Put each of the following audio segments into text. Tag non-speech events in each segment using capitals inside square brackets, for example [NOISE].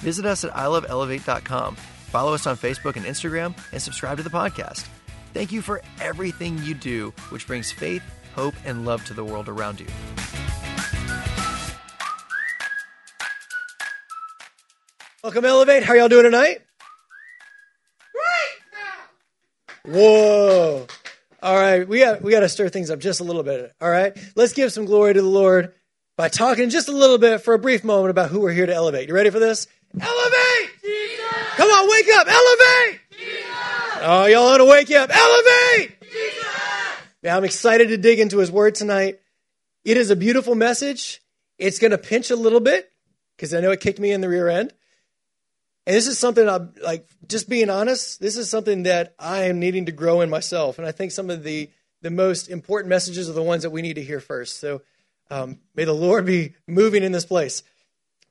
visit us at iloveelevate.com. Follow us on Facebook and Instagram, and subscribe to the podcast. Thank you for everything you do, which brings faith, hope, and love to the world around you. Welcome, Elevate. How are y'all doing tonight? Whoa. All right, we got we got to stir things up just a little bit. All right, let's give some glory to the Lord by talking just a little bit for a brief moment about who we're here to elevate. You ready for this? Elevate! Jesus! Come on, wake up! Elevate! Jesus! Oh, y'all ought to wake up! Elevate! Jesus! Yeah, I'm excited to dig into His Word tonight. It is a beautiful message. It's going to pinch a little bit because I know it kicked me in the rear end. And this is something I'm like, just being honest, this is something that I am needing to grow in myself. And I think some of the, the most important messages are the ones that we need to hear first. So um, may the Lord be moving in this place.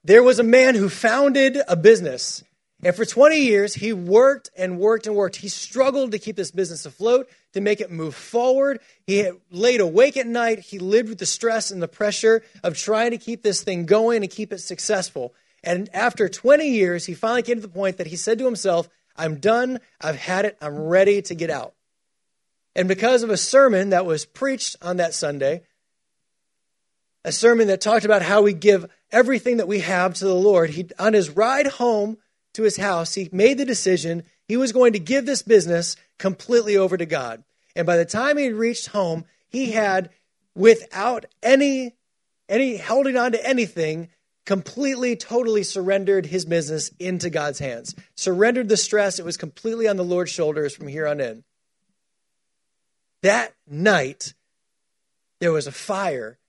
There was a man who founded a business. And for 20 years, he worked and worked and worked. He struggled to keep this business afloat, to make it move forward. He laid awake at night. He lived with the stress and the pressure of trying to keep this thing going and keep it successful. And after 20 years, he finally came to the point that he said to himself, I'm done. I've had it. I'm ready to get out. And because of a sermon that was preached on that Sunday, a sermon that talked about how we give everything that we have to the Lord, he, on his ride home to his house, he made the decision he was going to give this business completely over to God. And by the time he reached home, he had, without any, any holding on to anything, completely, totally surrendered his business into God's hands. Surrendered the stress. It was completely on the Lord's shoulders from here on in. That night, there was a fire,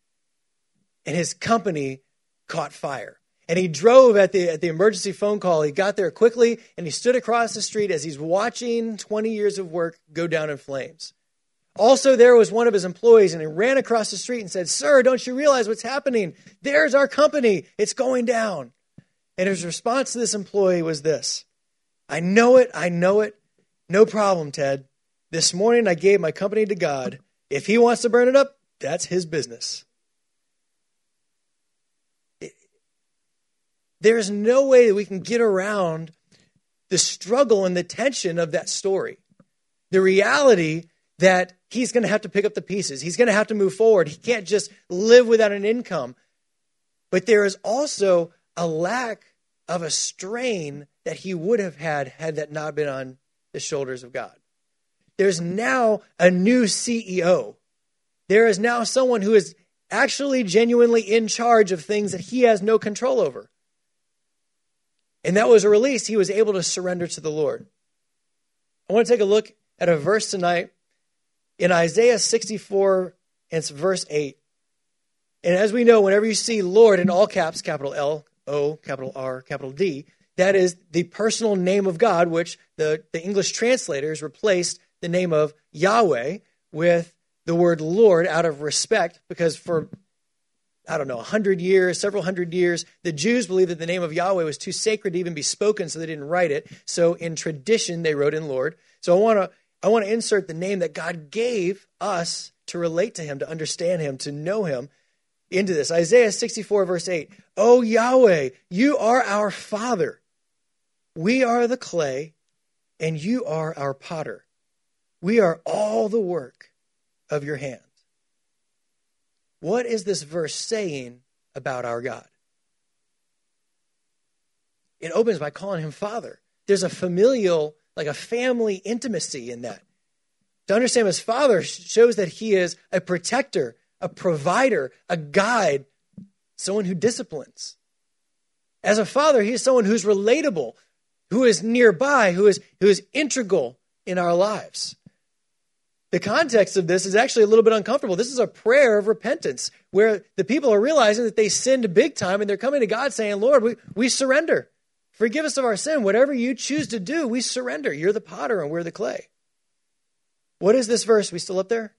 and his company caught fire. And he drove at the, at the emergency phone call. He got there quickly, and he stood across the street as he's watching 20 years of work go down in flames. Also, there was one of his employees, and he ran across the street and said, Sir, don't you realize what's happening? There's our company. It's going down. And his response to this employee was this I know it. I know it. No problem, Ted. This morning I gave my company to God. If he wants to burn it up, that's his business. There's no way that we can get around the struggle and the tension of that story. The reality that he's going to have to pick up the pieces. He's going to have to move forward. He can't just live without an income. But there is also a lack of a strain that he would have had had that not been on the shoulders of God. There's now a new CEO. There is now someone who is actually genuinely in charge of things that he has no control over. And that was a release. He was able to surrender to the Lord. I want to take a look at a verse tonight in Isaiah 64, it's verse 8. And as we know, whenever you see Lord in all caps, capital L, O, capital R, capital D, that is the personal name of God, which the, the English translators replaced the name of Yahweh with the word Lord out of respect, because for, I don't know, a hundred years, several hundred years, the Jews believed that the name of Yahweh was too sacred to even be spoken, so they didn't write it. So in tradition, they wrote in Lord. So I want to I want to insert the name that God gave us to relate to him, to understand him, to know him into this. Isaiah 64, verse 8. Oh, Yahweh, you are our Father. We are the clay, and you are our potter. We are all the work of your hand. What is this verse saying about our God? It opens by calling him Father. There's a familial like a family intimacy in that. To understand his father shows that he is a protector, a provider, a guide, someone who disciplines. As a father, he is someone who's relatable, who is nearby, who is, who is integral in our lives. The context of this is actually a little bit uncomfortable. This is a prayer of repentance where the people are realizing that they sinned big time and they're coming to God saying, Lord, we, we surrender. Forgive us of our sin. Whatever you choose to do, we surrender. You're the potter and we're the clay. What is this verse? We still up there?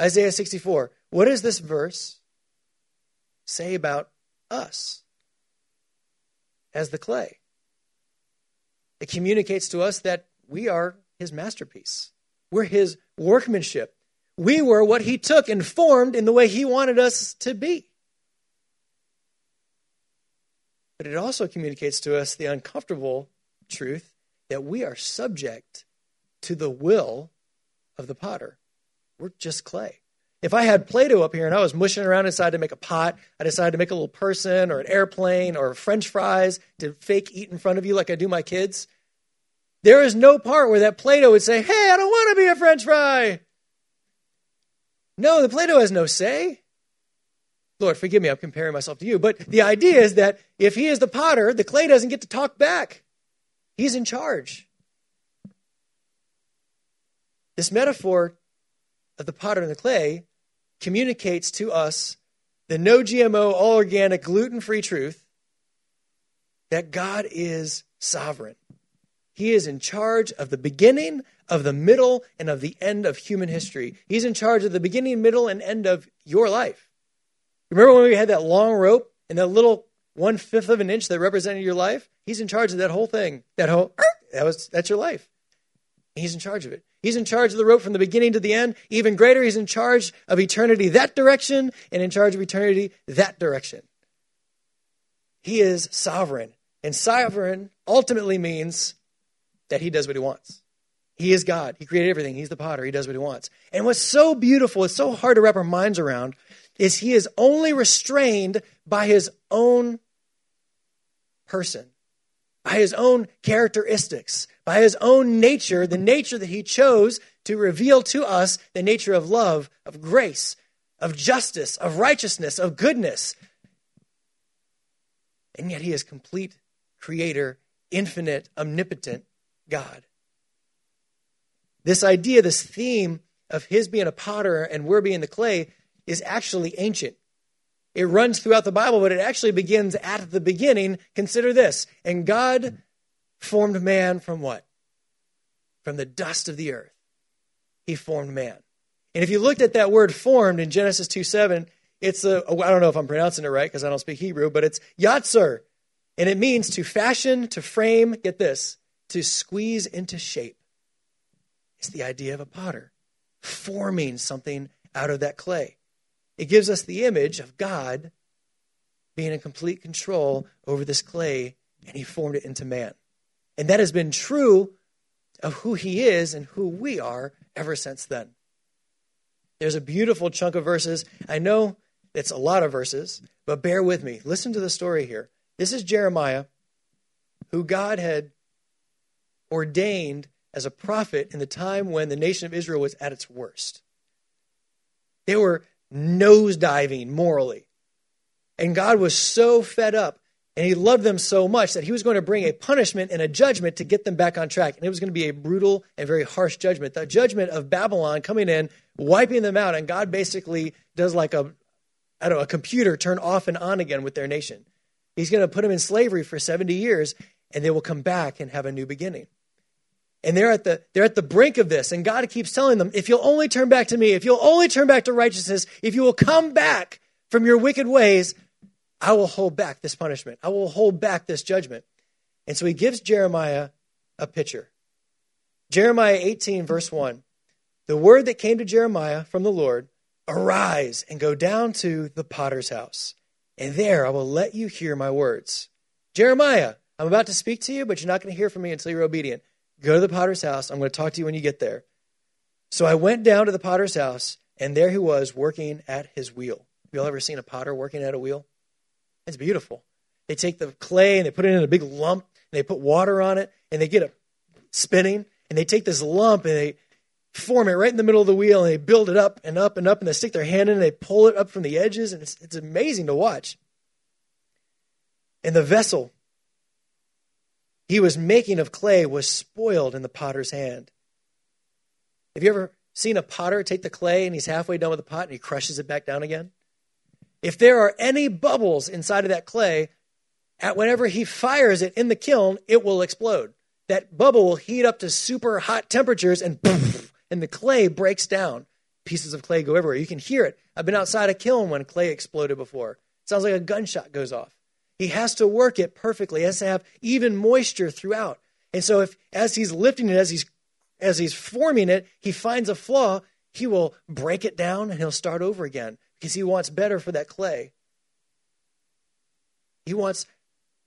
Isaiah 64. What does this verse say about us as the clay? It communicates to us that we are his masterpiece. We're his workmanship. We were what he took and formed in the way he wanted us to be. But it also communicates to us the uncomfortable truth that we are subject to the will of the potter. We're just clay. If I had Play Doh up here and I was mushing around inside to make a pot, I decided to make a little person or an airplane or French fries to fake eat in front of you like I do my kids, there is no part where that Play-Doh would say, Hey, I don't want to be a French fry. No, the Play-Doh has no say. Lord, forgive me, I'm comparing myself to you. But the idea is that if he is the potter, the clay doesn't get to talk back. He's in charge. This metaphor of the potter and the clay communicates to us the no GMO, all organic, gluten free truth that God is sovereign. He is in charge of the beginning, of the middle, and of the end of human history. He's in charge of the beginning, middle, and end of your life. Remember when we had that long rope and that little one fifth of an inch that represented your life? He's in charge of that whole thing. That whole that was that's your life. He's in charge of it. He's in charge of the rope from the beginning to the end. Even greater, he's in charge of eternity that direction and in charge of eternity that direction. He is sovereign. And sovereign ultimately means that he does what he wants. He is God. He created everything. He's the potter. He does what he wants. And what's so beautiful, it's so hard to wrap our minds around, is he is only restrained by his own person, by his own characteristics, by his own nature, the nature that he chose to reveal to us the nature of love, of grace, of justice, of righteousness, of goodness. And yet he is complete creator, infinite, omnipotent God. This idea, this theme of his being a potter and we're being the clay is actually ancient. It runs throughout the Bible, but it actually begins at the beginning. Consider this. And God formed man from what? From the dust of the earth. He formed man. And if you looked at that word formed in Genesis 2 7, it's a, oh, I don't know if I'm pronouncing it right because I don't speak Hebrew, but it's yatzer. And it means to fashion, to frame, get this, to squeeze into shape. It's the idea of a potter forming something out of that clay. It gives us the image of God being in complete control over this clay, and he formed it into man. And that has been true of who he is and who we are ever since then. There's a beautiful chunk of verses. I know it's a lot of verses, but bear with me. Listen to the story here. This is Jeremiah, who God had ordained as a prophet in the time when the nation of Israel was at its worst. They were nosediving morally. And God was so fed up and he loved them so much that he was going to bring a punishment and a judgment to get them back on track. And it was going to be a brutal and very harsh judgment. The judgment of Babylon coming in, wiping them out, and God basically does like a I don't know, a computer turn off and on again with their nation. He's going to put them in slavery for 70 years, and they will come back and have a new beginning. And they're at the they're at the brink of this, and God keeps telling them, if you'll only turn back to me, if you'll only turn back to righteousness, if you will come back from your wicked ways, I will hold back this punishment. I will hold back this judgment. And so he gives Jeremiah a picture. Jeremiah 18, verse 1. The word that came to Jeremiah from the Lord Arise and go down to the potter's house, and there I will let you hear my words. Jeremiah, I'm about to speak to you, but you're not going to hear from me until you're obedient. Go to the potter's house. I'm going to talk to you when you get there. So I went down to the potter's house, and there he was working at his wheel. Have you all ever seen a potter working at a wheel? It's beautiful. They take the clay and they put it in a big lump, and they put water on it, and they get it spinning, and they take this lump and they form it right in the middle of the wheel, and they build it up and up and up, and they stick their hand in and they pull it up from the edges, and it's, it's amazing to watch. And the vessel he was making of clay was spoiled in the potter's hand. Have you ever seen a potter take the clay and he's halfway done with the pot and he crushes it back down again? If there are any bubbles inside of that clay, at whenever he fires it in the kiln, it will explode. That bubble will heat up to super hot temperatures and and the clay breaks down. Pieces of clay go everywhere. You can hear it. I've been outside a kiln when clay exploded before. It sounds like a gunshot goes off. He has to work it perfectly. He has to have even moisture throughout. And so if as he's lifting it, as he's as he's forming it, he finds a flaw, he will break it down and he'll start over again because he wants better for that clay. He wants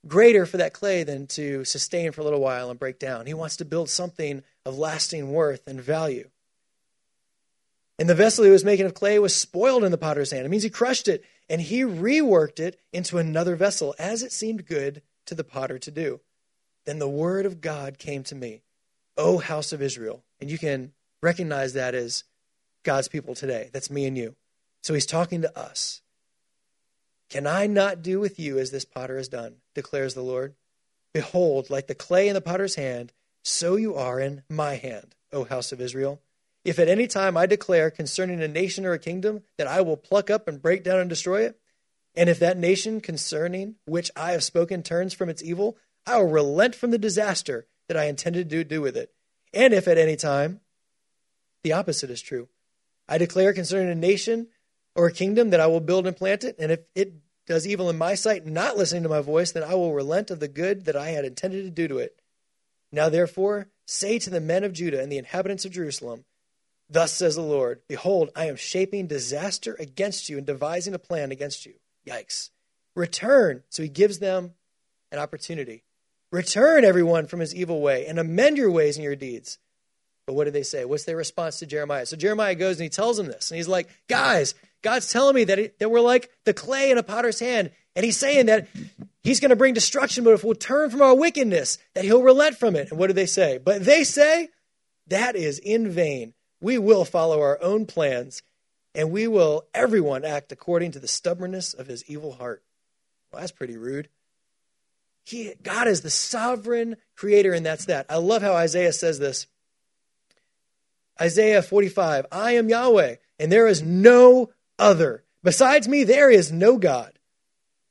greater for that clay than to sustain for a little while and break down. He wants to build something of lasting worth and value. And the vessel he was making of clay was spoiled in the potter's hand. It means he crushed it and he reworked it into another vessel as it seemed good to the potter to do. Then the word of God came to me, O house of Israel. And you can recognize that as God's people today. That's me and you. So he's talking to us. Can I not do with you as this potter has done, declares the Lord? Behold, like the clay in the potter's hand, so you are in my hand, O house of Israel. If at any time I declare concerning a nation or a kingdom that I will pluck up and break down and destroy it, and if that nation concerning which I have spoken turns from its evil, I will relent from the disaster that I intended to do with it. And if at any time the opposite is true, I declare concerning a nation or a kingdom that I will build and plant it, and if it does evil in my sight, not listening to my voice, then I will relent of the good that I had intended to do to it. Now, therefore, say to the men of Judah and the inhabitants of Jerusalem, Thus says the Lord, Behold, I am shaping disaster against you and devising a plan against you. Yikes. Return. So he gives them an opportunity. Return everyone from his evil way and amend your ways and your deeds. But what do they say? What's their response to Jeremiah? So Jeremiah goes and he tells them this. And he's like, Guys, God's telling me that, it, that we're like the clay in a potter's hand. And he's saying that he's going to bring destruction, but if we'll turn from our wickedness, that he'll relent from it. And what do they say? But they say, That is in vain. We will follow our own plans, and we will, everyone, act according to the stubbornness of his evil heart. Well, that's pretty rude. He, God is the sovereign creator, and that's that. I love how Isaiah says this. Isaiah 45 I am Yahweh, and there is no other. Besides me, there is no God.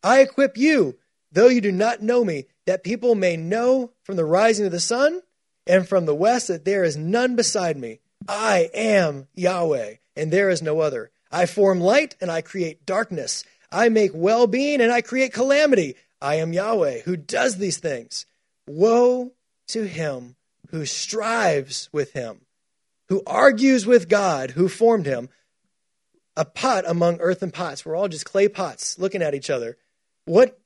I equip you, though you do not know me, that people may know from the rising of the sun and from the west that there is none beside me. I am Yahweh, and there is no other. I form light and I create darkness. I make well being and I create calamity. I am Yahweh who does these things. Woe to him who strives with him, who argues with God who formed him. A pot among earthen pots. We're all just clay pots looking at each other. What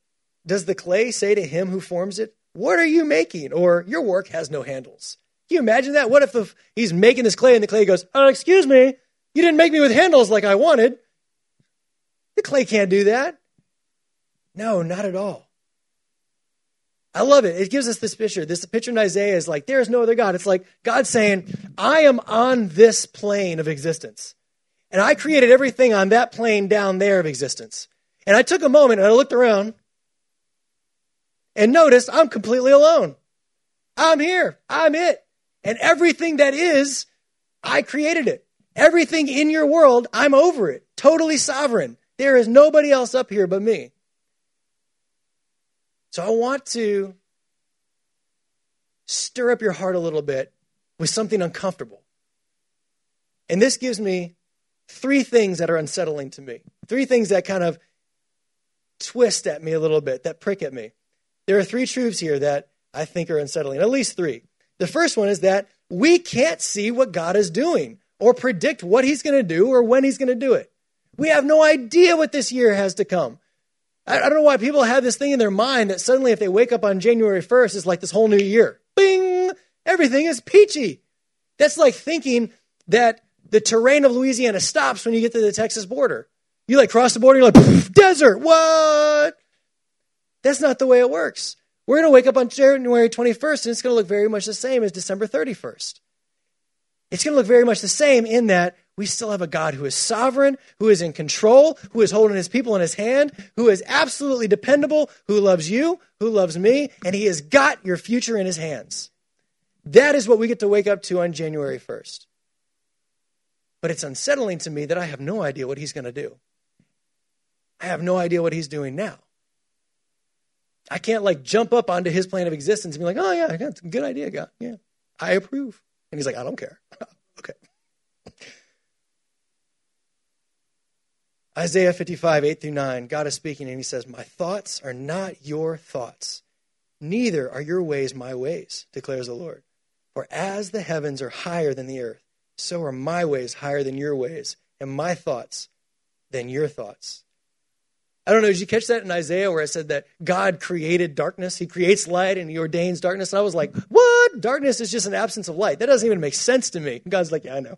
does the clay say to him who forms it? What are you making? Or your work has no handles. Can you imagine that? What if he's making this clay and the clay goes, oh, excuse me, you didn't make me with handles like I wanted. The clay can't do that. No, not at all. I love it. It gives us this picture. This picture in Isaiah is like, there is no other God. It's like God saying, I am on this plane of existence. And I created everything on that plane down there of existence. And I took a moment and I looked around and noticed I'm completely alone. I'm here. I'm it. And everything that is, I created it. Everything in your world, I'm over it. Totally sovereign. There is nobody else up here but me. So I want to stir up your heart a little bit with something uncomfortable. And this gives me three things that are unsettling to me. Three things that kind of twist at me a little bit, that prick at me. There are three truths here that I think are unsettling, at least three. The first one is that we can't see what God is doing or predict what he's going to do or when he's going to do it. We have no idea what this year has to come. I, don't know why people have this thing in their mind that suddenly if they wake up on January 1st, it's like this whole new year. Bing! Everything is peachy. That's like thinking that the terrain of Louisiana stops when you get to the Texas border. You like cross the border, you're like, desert, what? That's not the way it works. We're going to wake up on January 21st and it's going to look very much the same as December 31st. It's going to look very much the same in that we still have a God who is sovereign, who is in control, who is holding his people in his hand, who is absolutely dependable, who loves you, who loves me, and he has got your future in his hands. That is what we get to wake up to on January 1st. But it's unsettling to me that I have no idea what he's going to do. I have no idea what he's doing now. I can't like jump up onto his plane of existence and be like, oh yeah, that's a good idea, God. Yeah, I approve. And he's like, I don't care. [LAUGHS] okay. Isaiah 55, 8 through 9, God is speaking and he says, My thoughts are not your thoughts, neither are your ways my ways, declares the Lord. For as the heavens are higher than the earth, so are my ways higher than your ways, and my thoughts than your thoughts. I don't know, did you catch that in Isaiah where it said that God created darkness? He creates light and he ordains darkness. And I was like, what? Darkness is just an absence of light. That doesn't even make sense to me. And God's like, yeah, I know.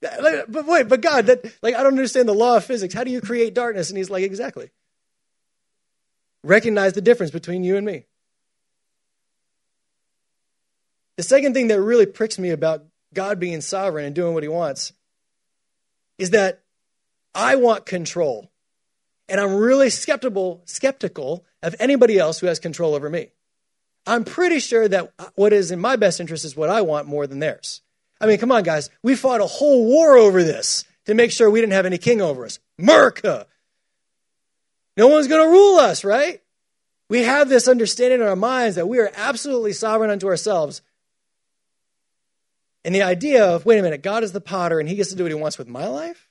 But wait, but God, that like I don't understand the law of physics. How do you create darkness? And he's like, exactly. Recognize the difference between you and me. The second thing that really pricks me about God being sovereign and doing what he wants is that I want control. And I'm really skeptical skeptical of anybody else who has control over me. I'm pretty sure that what is in my best interest is what I want more than theirs. I mean, come on, guys. We fought a whole war over this to make sure we didn't have any king over us. America. No one's going to rule us, right? We have this understanding in our minds that we are absolutely sovereign unto ourselves. And the idea of, wait a minute, God is the potter and he gets to do what he wants with my life?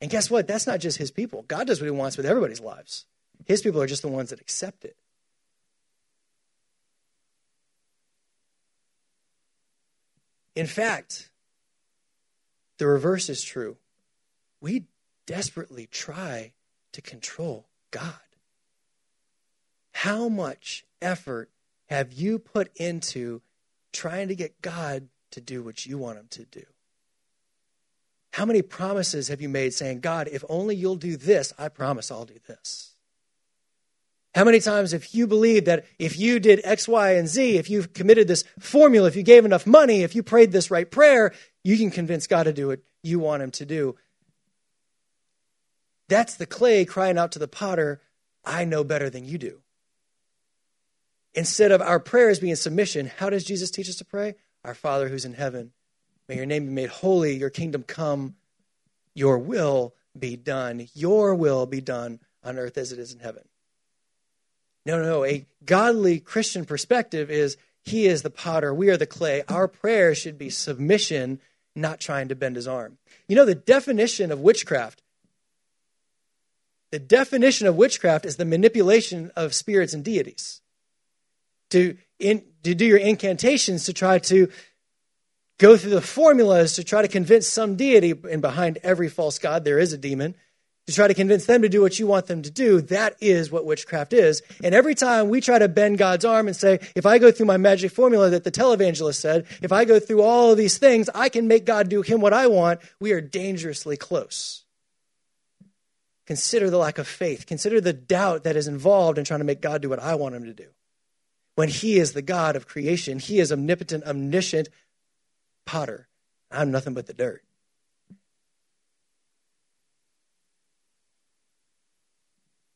And guess what? That's not just his people. God does what he wants with everybody's lives. His people are just the ones that accept it. In fact, the reverse is true. We desperately try to control God. How much effort have you put into trying to get God to do what you want him to do? How many promises have you made saying, God, if only you'll do this, I promise I'll do this? How many times if you believe that if you did X, Y, and Z, if you've committed this formula, if you gave enough money, if you prayed this right prayer, you can convince God to do what you want him to do? That's the clay crying out to the potter, I know better than you do. Instead of our prayers being submission, how does Jesus teach us to pray? Our Father who's in heaven, may your name be made holy, your kingdom come, your will be done, your will be done on earth as it is in heaven. No, no, no. A godly Christian perspective is He is the potter, we are the clay. Our prayer should be submission, not trying to bend His arm. You know, the definition of witchcraft. The definition of witchcraft is the manipulation of spirits and deities. To, in, to do your incantations to try to go through the formulas to try to convince some deity, and behind every false god there is a demon, to try to convince them to do what you want them to do. That is what witchcraft is. And every time we try to bend God's arm and say, if I go through my magic formula that the televangelist said, if I go through all of these things, I can make God do him what I want, we are dangerously close. Consider the lack of faith. Consider the doubt that is involved in trying to make God do what I want him to do. When he is the God of creation, he is omnipotent, omniscient potter. I'm nothing but the dirt.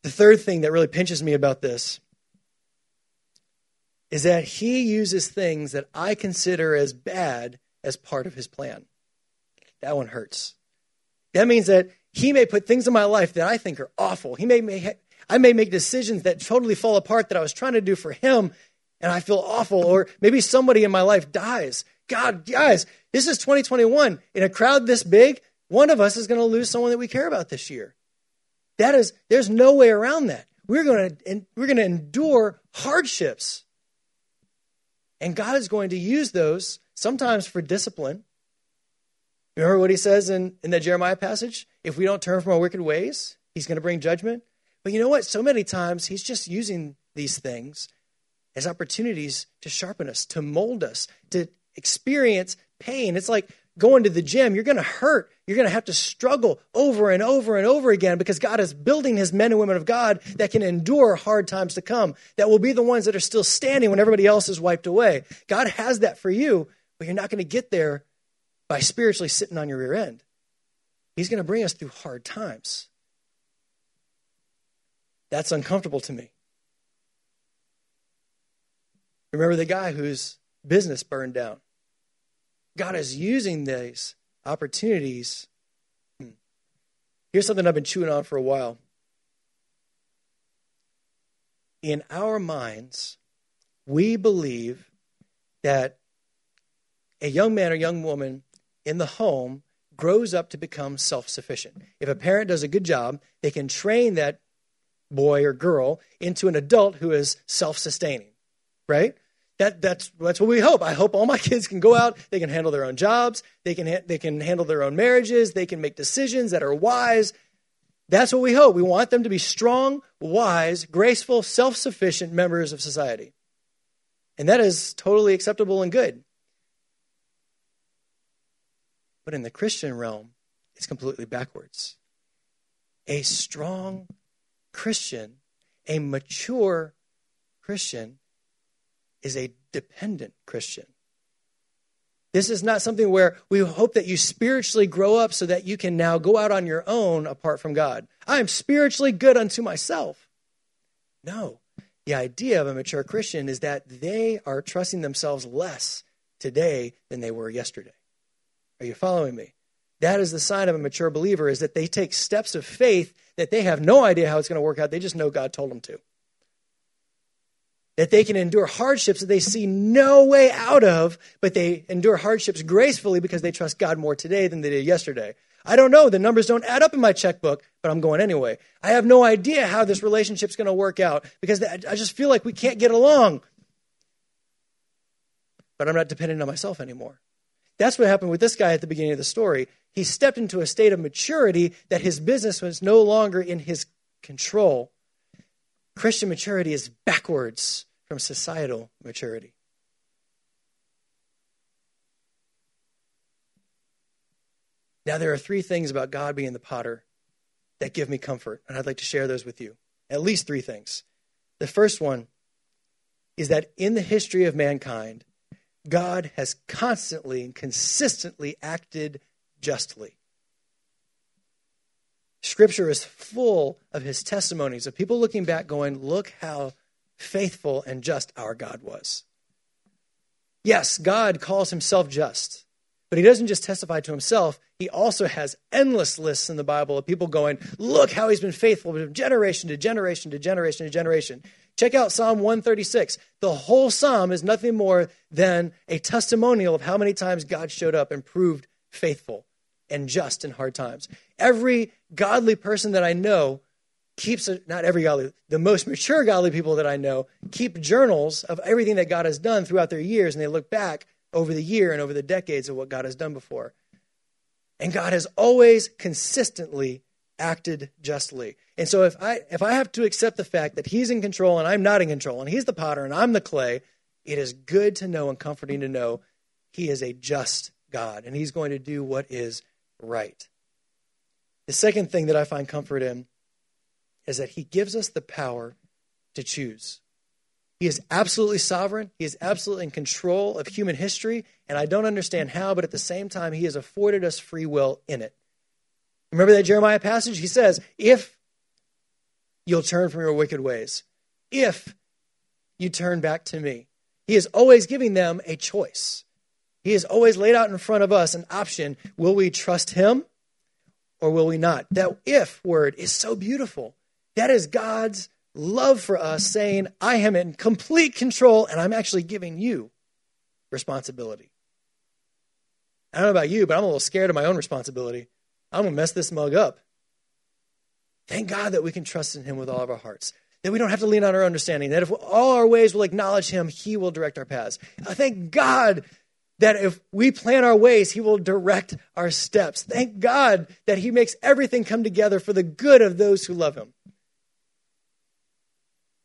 The third thing that really pinches me about this is that he uses things that I consider as bad as part of his plan. That one hurts. That means that he may put things in my life that I think are awful. He may make, I may make decisions that totally fall apart that I was trying to do for him and I feel awful. Or maybe somebody in my life dies. God, guys, this is 2021. In a crowd this big, one of us is going to lose someone that we care about this year. That is, there's no way around that. We're going to, we're going to endure hardships. And God is going to use those sometimes for discipline. Remember what he says in, in the Jeremiah passage? If we don't turn from our wicked ways, he's going to bring judgment. But you know what? So many times he's just using these things as opportunities to sharpen us, to mold us, to experience pain. It's like going to the gym, you're going to hurt. You're going to have to struggle over and over and over again because God is building his men and women of God that can endure hard times to come, that will be the ones that are still standing when everybody else is wiped away. God has that for you, but you're not going to get there by spiritually sitting on your rear end. He's going to bring us through hard times. That's uncomfortable to me. Remember the guy whose business burned down? God is using these opportunities. Here's something I've been chewing on for a while. in our minds, we believe that a young man or young woman in the home grows up to become self sufficient. If a parent does a good job, they can train that boy or girl into an adult who is self sustaining, right? That, that's, that's what we hope. I hope all my [LAUGHS] kids can go out, they can handle their own jobs, they can, ha- they can handle their own marriages, they can make decisions that are wise. That's what we hope. We want them to be strong, wise, graceful, self sufficient members of society. And that is totally acceptable and good. But in the Christian realm, it's completely backwards. A strong Christian, a mature Christian, is a dependent Christian. This is not something where we hope that you spiritually grow up so that you can now go out on your own apart from God. I am spiritually good unto myself. No. The idea of a mature Christian is that they are trusting themselves less today than they were yesterday. Are you following me? That is the sign of a mature believer is that they take steps of faith that they have no idea how it's going to work out. They just know God told them to that they can endure hardships that they see no way out of, but they endure hardships gracefully because they trust God more today than they did yesterday. I don't know. The numbers don't add up in my checkbook, but I'm going anyway. I have no idea how this relationship's going to work out because I just feel like we can't get along. But I'm not dependent on myself anymore. That's what happened with this guy at the beginning of the story. He stepped into a state of maturity that his business was no longer in his control. Christian maturity is backwards from societal maturity. Now, there are three things about God being the potter that give me comfort, and I'd like to share those with you. At least three things. The first one is that in the history of mankind, God has constantly and consistently acted justly. Scripture is full of his testimonies of people looking back, going, Look how faithful and just our God was. Yes, God calls himself just, but he doesn't just testify to himself. He also has endless lists in the Bible of people going, Look how he's been faithful from generation to generation to generation to generation. Check out Psalm 136. The whole psalm is nothing more than a testimonial of how many times God showed up and proved faithful and just in hard times. Every godly person that I know keeps not every godly, the most mature godly people that I know keep journals of everything that God has done throughout their years, and they look back over the year and over the decades of what God has done before. And God has always consistently acted justly. And so if I if I have to accept the fact that he's in control and I'm not in control and he's the potter and I'm the clay, it is good to know and comforting to know he is a just God and he's going to do what is right. The second thing that I find comfort in is that he gives us the power to choose. He is absolutely sovereign. He is absolutely in control of human history, and I don't understand how, but at the same time, he has afforded us free will in it. Remember that Jeremiah passage? He says, If you'll turn from your wicked ways, if you turn back to me, he is always giving them a choice. He has always laid out in front of us an option. Will we trust him or will we not? That if word is so beautiful. That is God's love for us saying, I am in complete control and I'm actually giving you responsibility. I don't know about you, but I'm a little scared of my own responsibility. I'm going to mess this mug up. Thank God that we can trust in Him with all of our hearts, that we don't have to lean on our understanding, that if all our ways will acknowledge Him, He will direct our paths. I thank God that if we plan our ways, He will direct our steps. Thank God that He makes everything come together for the good of those who love Him.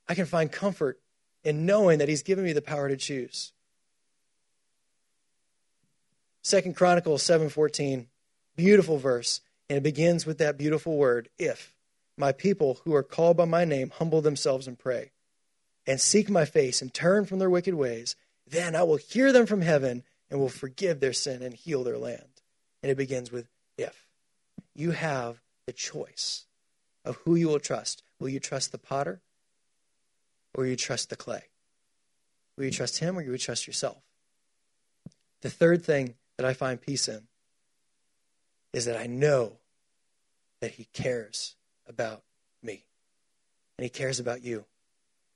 I can find comfort in knowing that he's given me the power to choose. Second Chronicles 7:14, beautiful verse, and it begins with that beautiful word, if my people who are called by my name humble themselves and pray and seek my face and turn from their wicked ways, then I will hear them from heaven and will forgive their sin and heal their land. And it begins with if. You have the choice of who you will trust. Will you trust the potter or you trust the clay? Will you trust him or you trust yourself? The third thing that I find peace in is that I know that he cares about me and he cares about you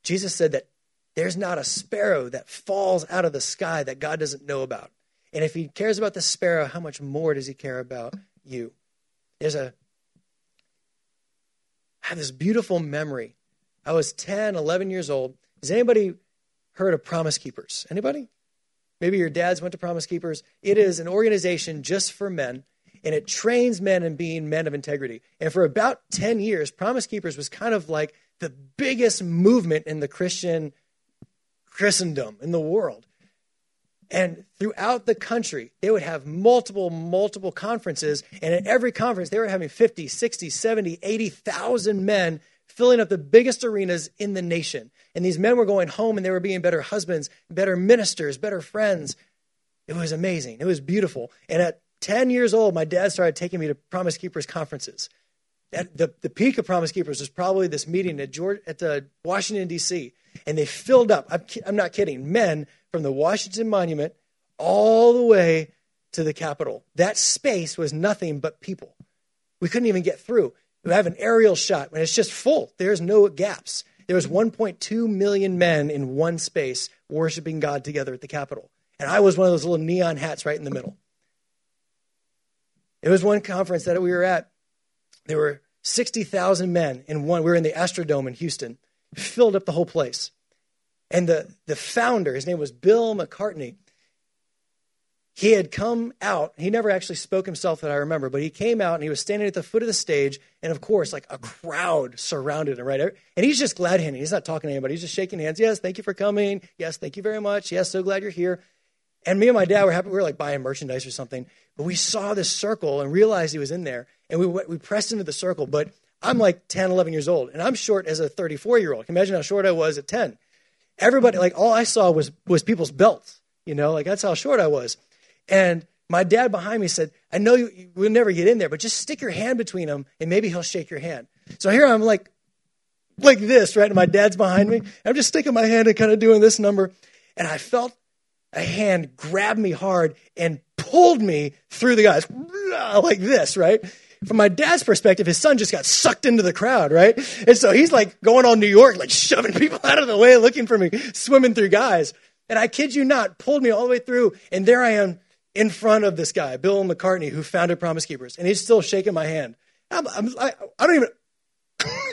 Jesus said that there's not a sparrow that falls out of the sky that God doesn't know about. And if he cares about the sparrow, how much more does he care about you? There's a I have this beautiful memory. I was 10, 11 years old. Has anybody heard of Promise Keepers? Anybody? Maybe your dads went to Promise Keepers. It is an organization just for men, and it trains men in being men of integrity. And for about 10 years, Promise Keepers was kind of like the biggest movement in the Christian Christendom, in the world. And throughout the country, they would have multiple, multiple conferences. And at every conference, they were having 50, 60, 70, 80,000 men filling up the biggest arenas in the nation. And these men were going home and they were being better husbands, better ministers, better friends. It was amazing. It was beautiful. And at 10 years old, my dad started taking me to Promise Keepers conferences. At the, the peak of Promise Keepers was probably this meeting at, George, at the Washington, D.C. And they filled up, I'm, I'm not kidding, men from the Washington Monument all the way to the Capitol. That space was nothing but people. We couldn't even get through. We have an aerial shot and it's just full. There's no gaps. There was 1.2 million men in one space worshiping God together at the Capitol. And I was one of those little neon hats right in the middle. It was one conference that we were at. There were 60,000 men in one. We were in the Astrodome in Houston, filled up the whole place. And the, the founder, his name was Bill McCartney, he had come out. He never actually spoke himself that I remember, but he came out and he was standing at the foot of the stage. And of course, like a crowd surrounded him, right? And he's just glad handing. He's not talking to anybody. He's just shaking hands. Yes, thank you for coming. Yes, thank you very much. Yes, so glad you're here. And me and my dad were happy. We were like buying merchandise or something. But we saw this circle and realized he was in there. And we, we pressed into the circle. But I'm like 10, 11 years old. And I'm short as a 34 year old. Can Imagine how short I was at 10 everybody like all I saw was was people's belts. You know, like that's how short I was. And my dad behind me said, "I know you, will never get in there, but just stick your hand between them, and maybe he'll shake your hand." So here I'm like, like this, right? And my dad's behind me. I'm just sticking my hand and kind of doing this number, and I felt a hand grab me hard and pulled me through the guys [LAUGHS] like this, right? from my dad's perspective, his son just got sucked into the crowd, right? And so he's like going on New York, like shoving [LAUGHS] people out of the way, looking for me, swimming through guys. And I kid you not, pulled me all the way through. And there I am in front of this guy, Bill McCartney, who founded Promise Keepers. And he's still shaking my hand. I'm, I'm, I, I don't even,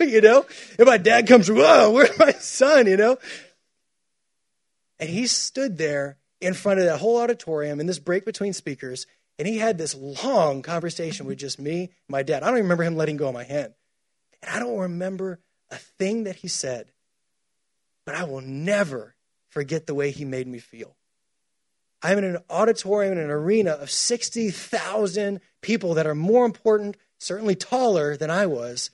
[LAUGHS] you know? And my dad comes, whoa, where's my son, you know? And he stood there in front of that whole auditorium in this break between speakers and he had this long conversation with just me, my dad. I don't even remember him letting go of my hand. And I don't remember a thing that he said, but I will never forget the way he made me feel. I'm in an auditorium in an arena of 60,000 people that are more important, certainly taller than I was.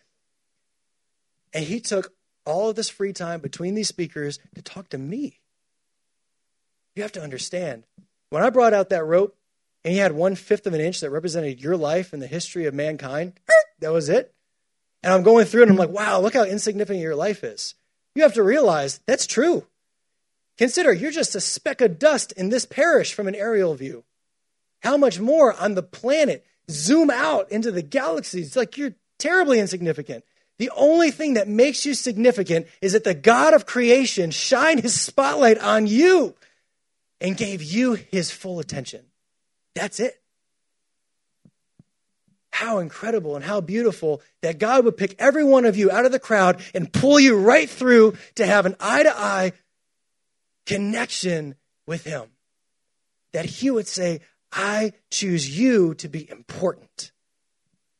And he took all of this free time between these speakers to talk to me. You have to understand, when I brought out that rope, and he had one fifth of an inch that represented your life and the history of mankind, [LAUGHS] that was it. And I'm going through and I'm like, wow, look how insignificant your life is. You have to realize that's true. Consider you're just a speck of dust in this parish from an aerial view. How much more on the planet? Zoom out into the galaxies. Like you're terribly insignificant. The only thing that makes you significant is that the God of creation shined his spotlight on you and gave you his full attention. That's it. How incredible and how beautiful that God would pick every one of you out of the crowd and pull you right through to have an eye to eye connection with Him. That He would say, I choose you to be important.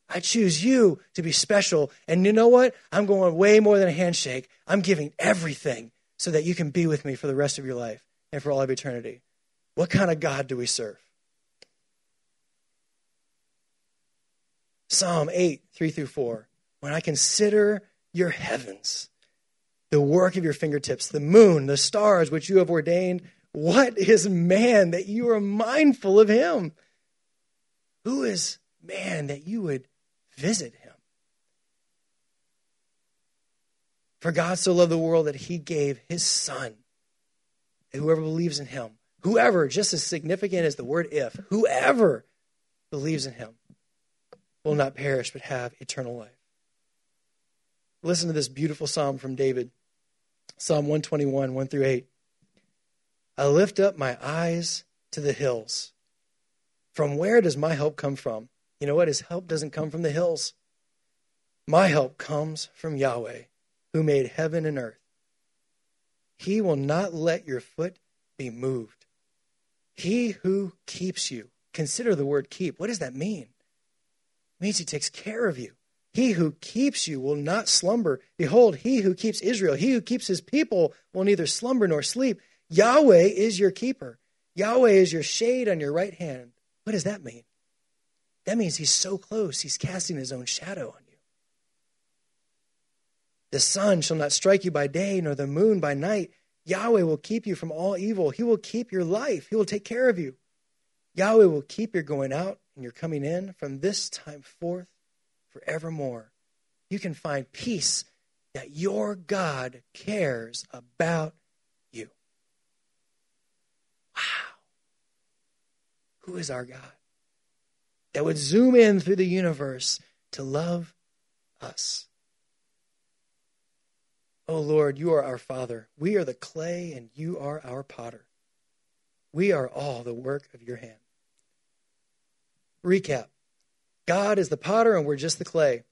I choose you to be special. And you know what? I'm going way more than a handshake. I'm giving everything so that you can be with me for the rest of your life and for all of eternity. What kind of God do we serve? Psalm 8, 3 through 4. When I consider your heavens, the work of your fingertips, the moon, the stars which you have ordained, what is man that you are mindful of him? Who is man that you would visit him? For God so loved the world that he gave his son. Whoever believes in him, whoever, just as significant as the word if, whoever believes in him will not perish but have eternal life. Listen to this beautiful psalm from David. Psalm 121, 1 through 8. I lift up my eyes to the hills. From where does my help come from? You know what? His help doesn't come from the hills. My help comes from Yahweh, who made heaven and earth. He will not let your foot be moved. He who keeps you. Consider the word keep. What does that mean? It means he takes care of you. He who keeps you will not slumber. Behold, he who keeps Israel, he who keeps his people will neither slumber nor sleep. Yahweh is your keeper. Yahweh is your shade on your right hand. What does that mean? That means he's so close, he's casting his own shadow on you. The sun shall not strike you by day, nor the moon by night. Yahweh will keep you from all evil. He will keep your life, He will take care of you. Yahweh will keep your going out and your coming in from this time forth forevermore. You can find peace that your God cares about you. Wow. Who is our God? That would zoom in through the universe to love us. Oh Lord, you are our Father. We are the clay and you are our potter. We are all the work of your hand. Recap God is the potter and we're just the clay.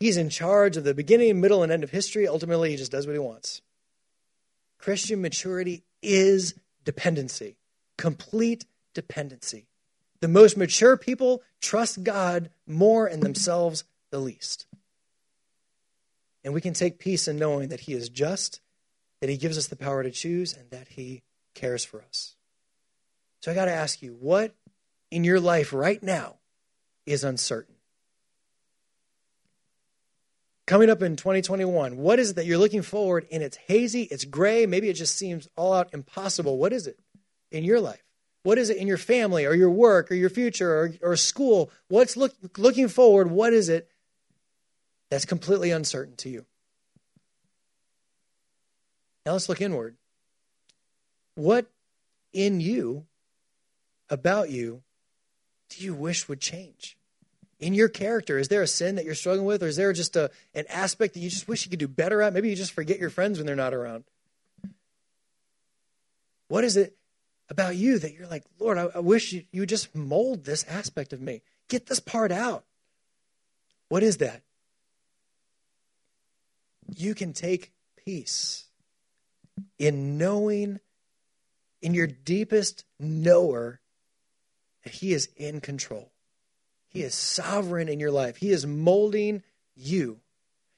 He's in charge of the beginning, middle, and end of history. Ultimately, he just does what he wants. Christian maturity is dependency, complete dependency. The most mature people trust God more in themselves the least. And we can take peace in knowing that He is just, that He gives us the power to choose, and that He cares for us. So I got to ask you, what in your life right now is uncertain? Coming up in 2021, what is it that you're looking forward and it's hazy, it's gray, maybe it just seems all out impossible? What is it in your life? What is it in your family or your work or your future or, or school? What's look, looking forward? What is it that's completely uncertain to you? Now let's look inward. What in you, about you, do you wish would change? In your character, is there a sin that you're struggling with, or is there just a, an aspect that you just wish you could do better at? Maybe you just forget your friends when they're not around. What is it about you that you're like, Lord, I, I wish you, you would just mold this aspect of me? Get this part out. What is that? You can take peace in knowing, in your deepest knower, that He is in control. He is sovereign in your life. He is molding you.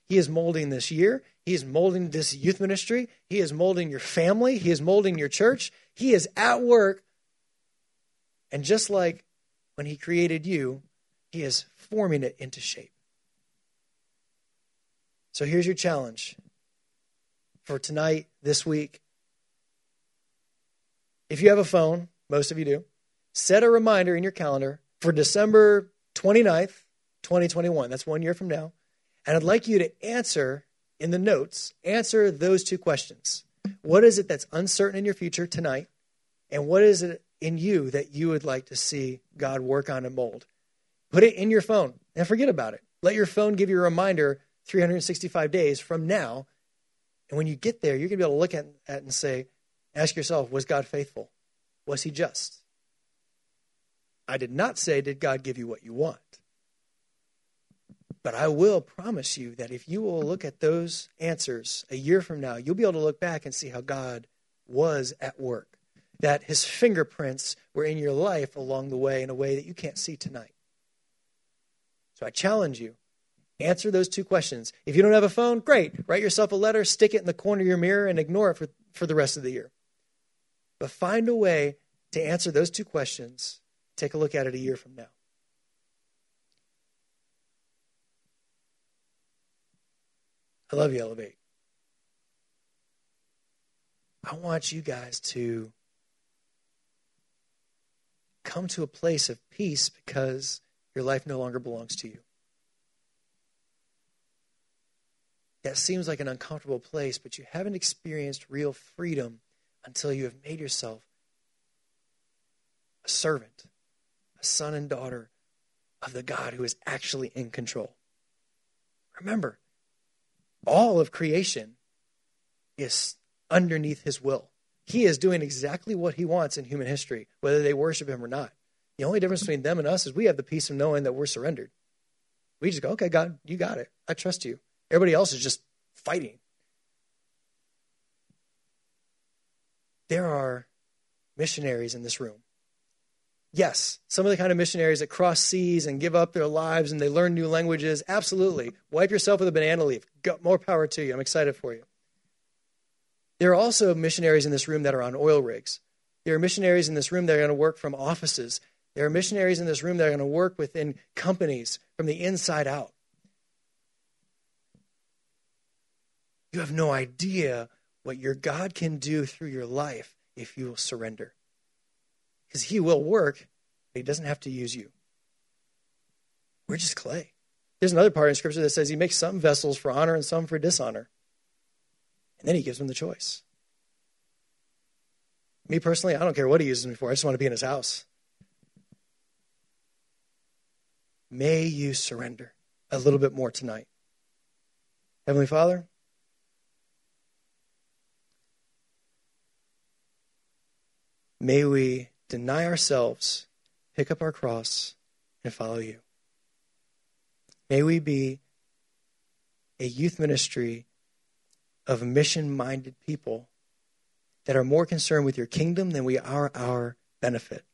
He is molding this year. He is molding this youth ministry. He is molding your family. He is molding your church. He is at work. And just like when He created you, He is forming it into shape. So here's your challenge for tonight, this week. If you have a phone, most of you do, set a reminder in your calendar for December 29th, 2021. That's one year from now. And I'd like you to answer in the notes, answer those two questions. What is it that's uncertain in your future tonight? And what is it in you that you would like to see God work on and mold? Put it in your phone and forget about it. Let your phone give you a reminder 365 days from now. And when you get there, you're going to be able to look at it and say, ask yourself, was God faithful? Was he just? I did not say, did God give you what you want? But I will promise you that if you will look at those answers a year from now, you'll be able to look back and see how God was at work, that his fingerprints were in your life along the way in a way that you can't see tonight. So I challenge you answer those two questions. If you don't have a phone, great. Write yourself a letter, stick it in the corner of your mirror, and ignore it for, for the rest of the year. But find a way to answer those two questions. Take a look at it a year from now. I love you, Elevate. I want you guys to come to a place of peace because your life no longer belongs to you. That seems like an uncomfortable place, but you haven't experienced real freedom until you have made yourself a servant, a son and daughter of the God who is actually in control. Remember, all of creation is underneath his will. He is doing exactly what he wants in human history, whether they worship him or not. The only difference between them and us is we have the peace of knowing that we're surrendered. We just go, okay, God, you got it. I trust you. Everybody else is just fighting. There are missionaries in this room. Yes, some of the kind of missionaries that cross seas and give up their lives and they learn new languages. Absolutely. Wipe yourself with a banana leaf. Go, more power to you. I'm excited for you. There are also missionaries in this room that are on oil rigs. There are missionaries in this room that are going to work from offices. There are missionaries in this room that are going to work within companies from the inside out. You have no idea what your God can do through your life if you will surrender. Because He will work, but He doesn't have to use you. We're just clay. There's another part in Scripture that says He makes some vessels for honor and some for dishonor. And then He gives them the choice. Me personally, I don't care what He uses me for. I just want to be in His house. May you surrender a little bit more tonight. Heavenly Father, may we deny ourselves, pick up our cross, and follow you. May we be a youth ministry of mission minded people that are more concerned with your kingdom than we are our benefit.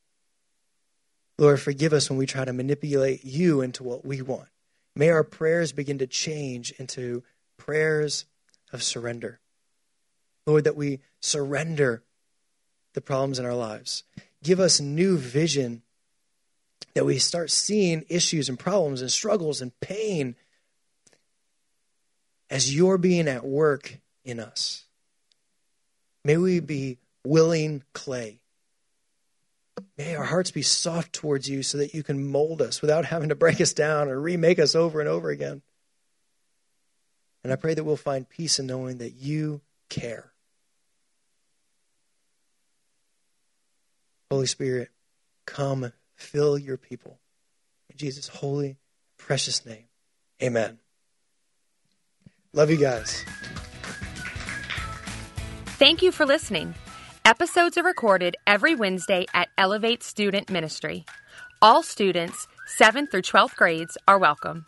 Lord, forgive us when we try to manipulate you into what we want. May our prayers begin to change into prayers of surrender. Lord, that we surrender the problems in our lives. Give us new vision that we start seeing issues and problems and struggles and pain as you're being at work in us. May we be willing clay May our hearts be soft towards you so that you can mold us without having to break us down or remake us over and over again. And I pray that we'll find peace in knowing that you care. Holy Spirit, come fill your people. In Jesus' holy, precious name. Amen. Love you guys. Thank you for listening. Episodes are recorded every Wednesday at Elevate Student Ministry. All students, 7th through 12th grades, are welcome.